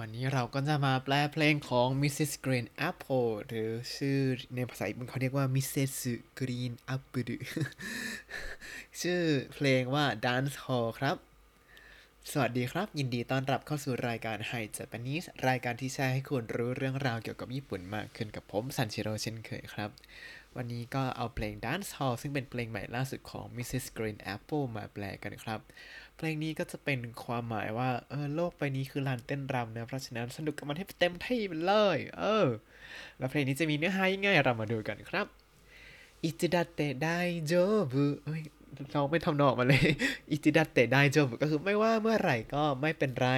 วันนี้เราก็จะมาแปลเพลงของ Mrs. Green Apple หรือชื่อในภาษาญี่ปุ่นเขาเรียกว่า Mrs. Green Apple ชื่อเพลงว่า Dance Hall ครับ สวัสดีครับ ยินดีต้อนรับเข้าสู่รายการ Hi Japanese รายการที่แชร์ให้คุณรู้เรื่องราวเกี่ยวกับญี่ปุ่นมากขึ้นกับผมซันชิโร่เช่นเคยครับ วันนี้ก็เอาเพลง Dance Hall ซึ่งเป็นเพลงใหม่ล่าสุดของ Mrs. Green Apple มาแปลกันครับ เพลงนี้ก็จะเป็นความหมายว่า เออโลกใบนี้คือลานเต้นรำนะ เพราะฉะนั้นสนุกกับมันให้เต็มที่ไปเลย เออ แล้วเพลงนี้จะมีเนื้อหายังไงเรามาดูกันครับいつだって大丈夫 เอ้ยเราไม่ทำนองมาเลย いつだって大丈夫 ก็คือไม่ว่าเมื่อไหร่ก็ไม่เป็นไร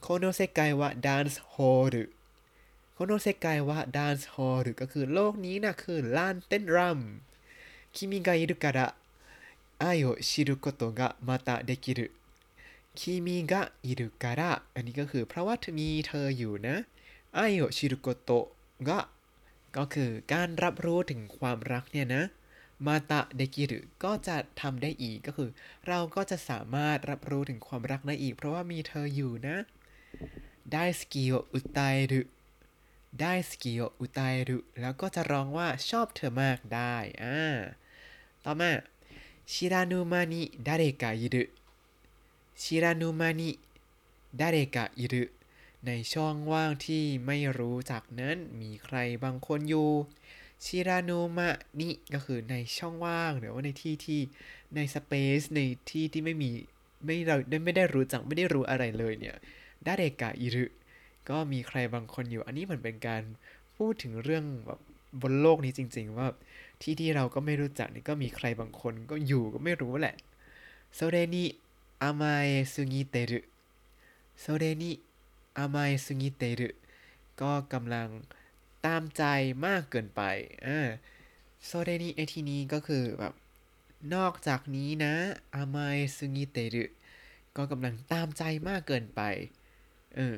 この世界はダンスホール この世界はダンスホール ก็คือโลกนี้นะคือลานเต้นรำคิมิกาอิรุการะ 愛を知ることがまたできるคิมิกะอิรุการะอันนี้ก็คือเพราะว่ามีเธออยู่นะ愛を知ることがก็คือการรับรู้ถึงความรักเนี่ยนะ มาตะเดกิรุก็จะทำได้อีกก็คือ เราก็จะสามารถรับรู้ถึงความรักได้อีก เพราะว่ามีเธออยู่นะได้สกิโออุตายรุได้สกิโออุตายรุแล้วก็จะร้องว่าชอบเธอมากได้อ่าต่อมา ชิรานุมานิดาเรกะอิรุชิรานุมานิดาเรกะอิรุในช่องว่างที่ไม่รู้จักนั้นมีใครบางคนอยู่ชิรานุมะนิก็คือในช่องว่างหรือว่าในที่ที่ในสเปซในที่ที่ไม่มีไม่เราไม่ได้รู้จักไม่ได้รู้อะไรเลยเนี่ยดาเรกะอิรุก็มีใครบางคนอยู่ อันนี้มันเป็นการพูดถึงเรื่องแบบ บนโลกนี้จริง ๆ ว่าที่ที่เราก็ไม่รู้จักนี่ก็มีใครบางคนก็อยู่ก็ไม่รู้แหละโซเรนิอามายอซุงิเตรุโซเรนิอามายอซุงิเตรุก็กำลังตามใจมากเกินไปอ่าโซเรนิในที่นี้ก็คือแบบนอกจากนี้นะ甘えすぎてる ก็กำลังตามใจมากเกินไป เออ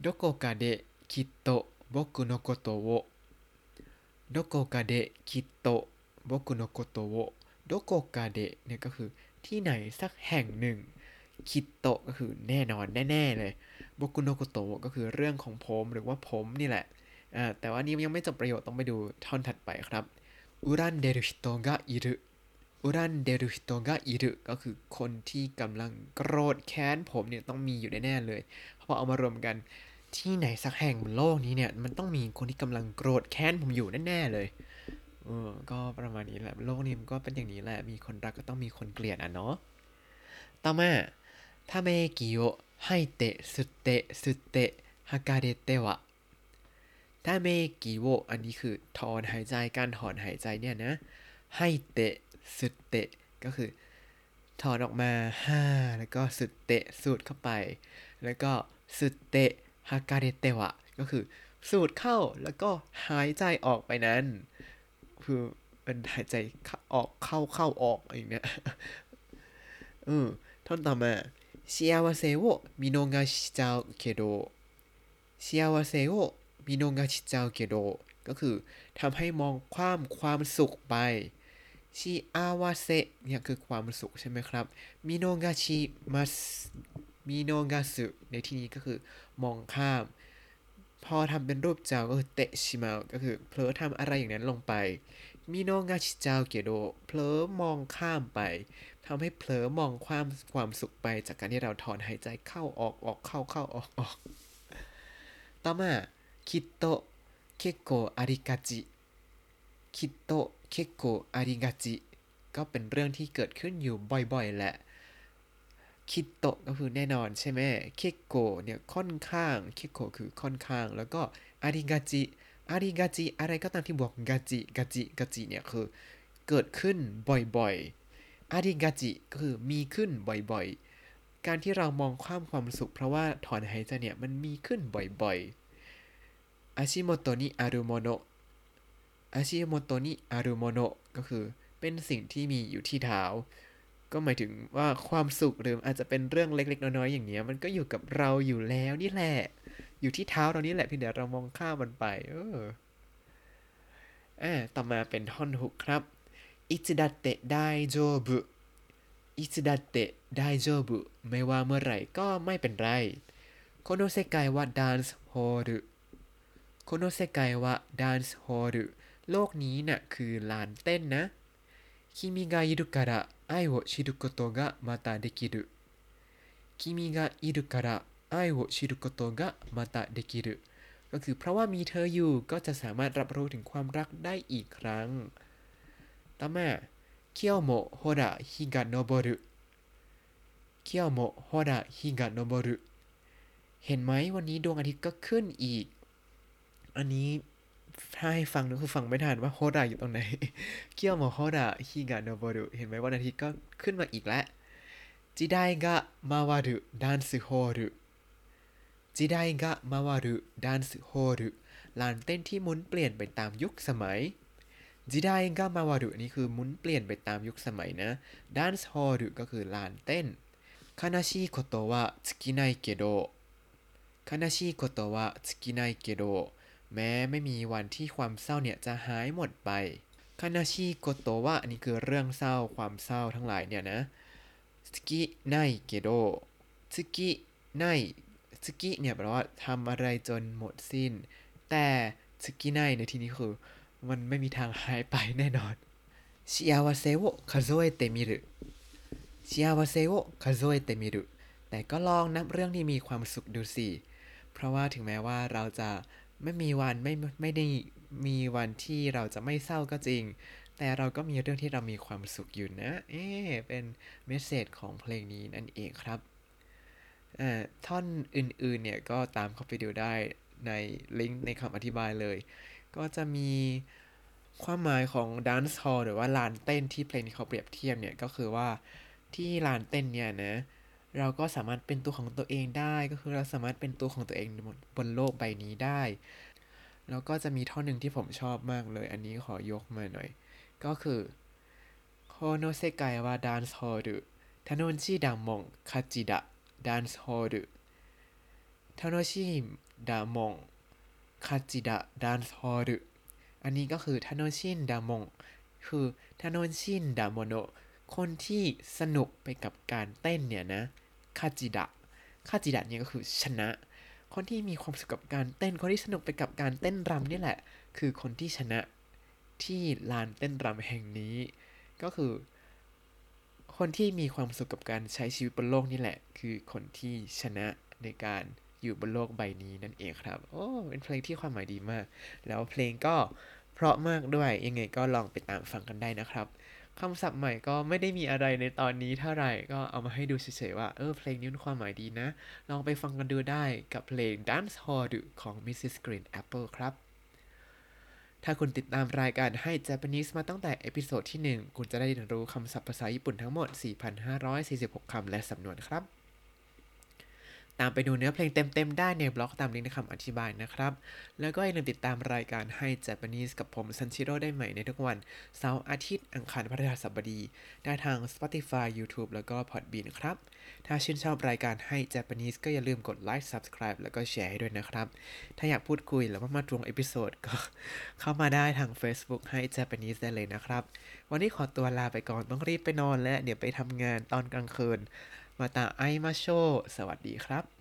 どこかできっと僕のことを どこかできっと僕のことを どこかで เนี่ยก็คือที่ไหนสักแห่งหนึ่งきっと ก็คือแน่นอนแน่ๆเลย僕のこと ก็คือเรื่องของผมหรือว่าผมนี่แหละแต่ว่านี้ยังไม่จบประโยชน์ต้องไปดูท่อนถัดไปครับ恨んでる人居る 恨んでる人居る ก็คือคนที่กำลังโกรธแค้นผมเนี่ยต้องมีอยู่แน่ๆเลย เพราะเอามารวมกัน ที่ไหนสักแห่งบนโลกนี้เนี่ย มันต้องมีคนที่กำลังโกรธแค้นผมอยู่แน่ๆเลยเออก็ประมาณนี้แหละโลกนี้มันก็เป็นอย่างนี้แหละ มีคนรักก็ต้องมีคนเกลียดอะเนาะต่อมาため息を吐いて捨て捨てばかりではทาเมกิโออันนี้คือถอนหายใจการถอนหายใจเนี่ยนะไฮเตะสุเตะก็คือ ถอนออกมาห้าแล้วก็สุดเตะสูดเข้าไป แล้วก็สุดเตะ ฮากาเดเตวะก็คือสูดเข้าแล้วก็หายใจออกไปนั้น คือเป็นหายใจออกเข้าเข้าออกอย่างเนี้ยเออท่อนต่อมา幸せを見逃しちゃうけど幸せを見逃しちゃうけどก็คือทำให้มองความความสุขไปชิอาวาเซเนี่ยคือความสุขใช่ไหมครับมิโนกาชิมัส มิโนกาสึในที่นี้ก็คือมองข้าม พอทำเป็นรูปเจ้าก็คือเตะชิมาก็คือเผลอทำอะไรอย่างนั้นลงไปมิโนกาชิเจ้าเกโดเผลอมองข้ามไปทำให้เผลอมองความความสุขไปจากการที่เราถอนหายใจเข้าออกออกเข้าเข้าออกออกต่อมาคิโตะเคโกอาริกาจิคิโตะเคโกอาริกาจิก็เป็นเรื่องที่เกิดขึ้นอยู่บ่อยๆแหละ คิโตะก็คือแน่นอนใช่ไหมเคโกเนี่ยค่อนข้างเคโกคือค่อนข้าง แล้วก็อาริกาจิอาริกาจิอะไรก็ตามที่บวกกาจิกาจิกาจิเนี่ยคือเกิดขึ้นบ่อยๆอาริกาจิก็คือมีขึ้นบ่อยๆ การที่เรามองข้ามความสุข เพราะว่าถอนหายใจเนี่ยมันมีขึ้นบ่อยๆอาชิโมโตนิอารุโมโนอาชิโมโตนิอารุโมโนก็คือเป็นสิ่งที่มีอยู่ที่เท้า ก็หมายถึงว่าความสุขหรืออาจจะเป็นเรื่องเล็ก ๆ น้อยๆอย่างเงี้ยมันก็อยู่กับเราอยู่แล้วนี่แหละ อยู่ที่เท้าเรานี่แหละเพียงแต่เรามองข้ามมันไป เอออ่ต่อมาเป็นท่อนฮุกครับいつだって大丈夫いつだって大丈夫ไม่ว่าเมื่อไหร่ก็ไม่เป็นไรこの世界はダンスホールこの世界はダンスホールโลกนี้นะ่ะคือลานเต้นนะคิมิกายิ 愛を知ることがまたできる君がいるから愛を知ることがまたできるก็คือเพราะว่ามีเธออยู่ก็จะสามารถรับรู้ถึงความรักได้อีกครั้ง ต่อมา今日もほら日が昇る今日もほら日が昇るเห็นไหมวันนี้ดวงอาทิตย์ก็ขึ้นอีก อันนี้ ถ้าให้ฟังนะคือฟังไม่ทันว่าโฮดะอยู่ตรงไหน 今日もほら日が昇る เห็นไหมวันอาทิตย์ก็ขึ้นมาอีกแล้วจิไดกะมาวารุดันสึโฮรุจิไดกะมาวารุดันสึโฮรุลานเต้นที่มุนเปลี่ยนไปตามยุคสมัยจิไดกะมาวารุอันนี้คือมุนเปลี่ยนไปตามยุคสมัยนะดันสึโฮรุก็คือลานเต้นคานาชิโกโตะวะทสุกิไนเกโดคานาชิโกโตะวะทสุกิไนเกโด แม้ไม่มีวันที่ความเศร้าเนี่ยจะหายหมดไป悲しいことはอันนี้คือเรื่องเศร้าความเศร้าทั้งหลายเนี่ยนะ尽きないけど 尽きない 尽き เนี่ยแปลว่าทำอะไรจนหมดสิ้น แต่尽きない ในที่นี้คือ มันไม่มีทางหายไปแน่นอน幸せを数えてみる 幸せを数えてみるแต่ก็ลองนับเรื่องที่มีความสุขดูสิ เพราะว่าถึงแม้ว่าเราจะ ไม่มีวันไม่ไม่ได้มีวันที่เราจะไม่เศร้าก็จริง แต่เราก็มีเรื่องที่เรามีความสุขอยู่นะ เอ๊เป็นเมสเซจของเพลงนี้นั่นเองครับท่อนอื่นๆเนี่ยก็ตามเข้าไปดูได้ในลิงก์ในคำอธิบายเลย ก็จะมีความหมายของ dance hall หรือว่าลานเต้นที่เพลงนี้เขาเปรียบเทียบเนี่ยก็คือว่าที่ลานเต้นเนี่ยนะเเราก็สามารถเป็นตัวของตัวเองได้ ก็คือเราสามารถเป็นตัวของตัวเองบนโลกใบนี้ได้ แล้วก็จะมีท่อนหนึ่งที่ผมชอบมากเลย อันนี้ขอยกมาหน่อย ก็คือโคโนเซกายว่าดันส์ฮอรุทานนชิดามงคาจิดะดันส์ฮอรุทานนชิดามงคาจิดะดันส์ฮอรุอันนี้ก็คือทานนชินดามงคือทานนชินดามโนคนที่สนุกไปกับการเต้นเนี่ยนะ คาจิดะคาจิดะเนี่ยก็คือชนะ คนที่มีความสุขกับการเต้น คนที่สนุกไปกับการเต้นรำนี่แหละ คือคนที่ชนะที่ลานเต้นรำแห่งนี้ ก็คือ คนที่มีความสุขกับการใช้ชีวิตบนโลกนี่แหละ คือคนที่ชนะในการอยู่บนโลกใบนี้นั่นเองครับ โอ้เป็นเพลงที่ความหมายดีมาก แล้วเพลงก็เพราะมากด้วยยังไงก็ลองไปตามฟังกันได้นะครับ คำศัพท์ใหม่ก็ไม่ได้มีอะไรในตอนนี้เท่าไหร่ก็เอามาให้ดูเฉยๆว่า เออเพลงนี้มีความหมายดีนะ ลองไปฟังกันดูได้กับเพลง Dance Hall ของ Mrs. Green Apple ครับ ถ้าคุณติดตามรายการให้ Japanese มาตั้งแต่เอพิโซดที่ 1 คุณจะได้เรียนรู้คำศัพท์ภาษาญี่ปุ่นทั้งหมด 4,546 คำและสำนวนครับ ตามไปดูเนื้อเพลงเต็มๆ ได้ในบล็อกตามลิงก์ในคำอธิบายนะครับ แล้วก็อย่าลืมติดตามรายการให้ Japanese กับผมซันชิโร่ได้ใหม่ในทุกวัน เสาร์อาทิตย์อังคารพฤหัสบดี ได้ทาง Spotify YouTube แล้วก็ Podbean ครับ ถ้าชื่นชอบรายการให้ Japanese ก็อย่าลืมกดไลค์ Subscribe แล้วก็แชร์ให้ด้วยนะครับ ถ้าอยากพูดคุยหรือว่ามาตรง episode ก็เข้ามาได้ทาง Facebook ให้ Japanese ได้เลยนะครับ วันนี้ขอตัวลาไปก่อนต้องรีบไปนอนและเดี๋ยวไปทำงานตอนกลางคืนまた会いましょう สวัสดีครับ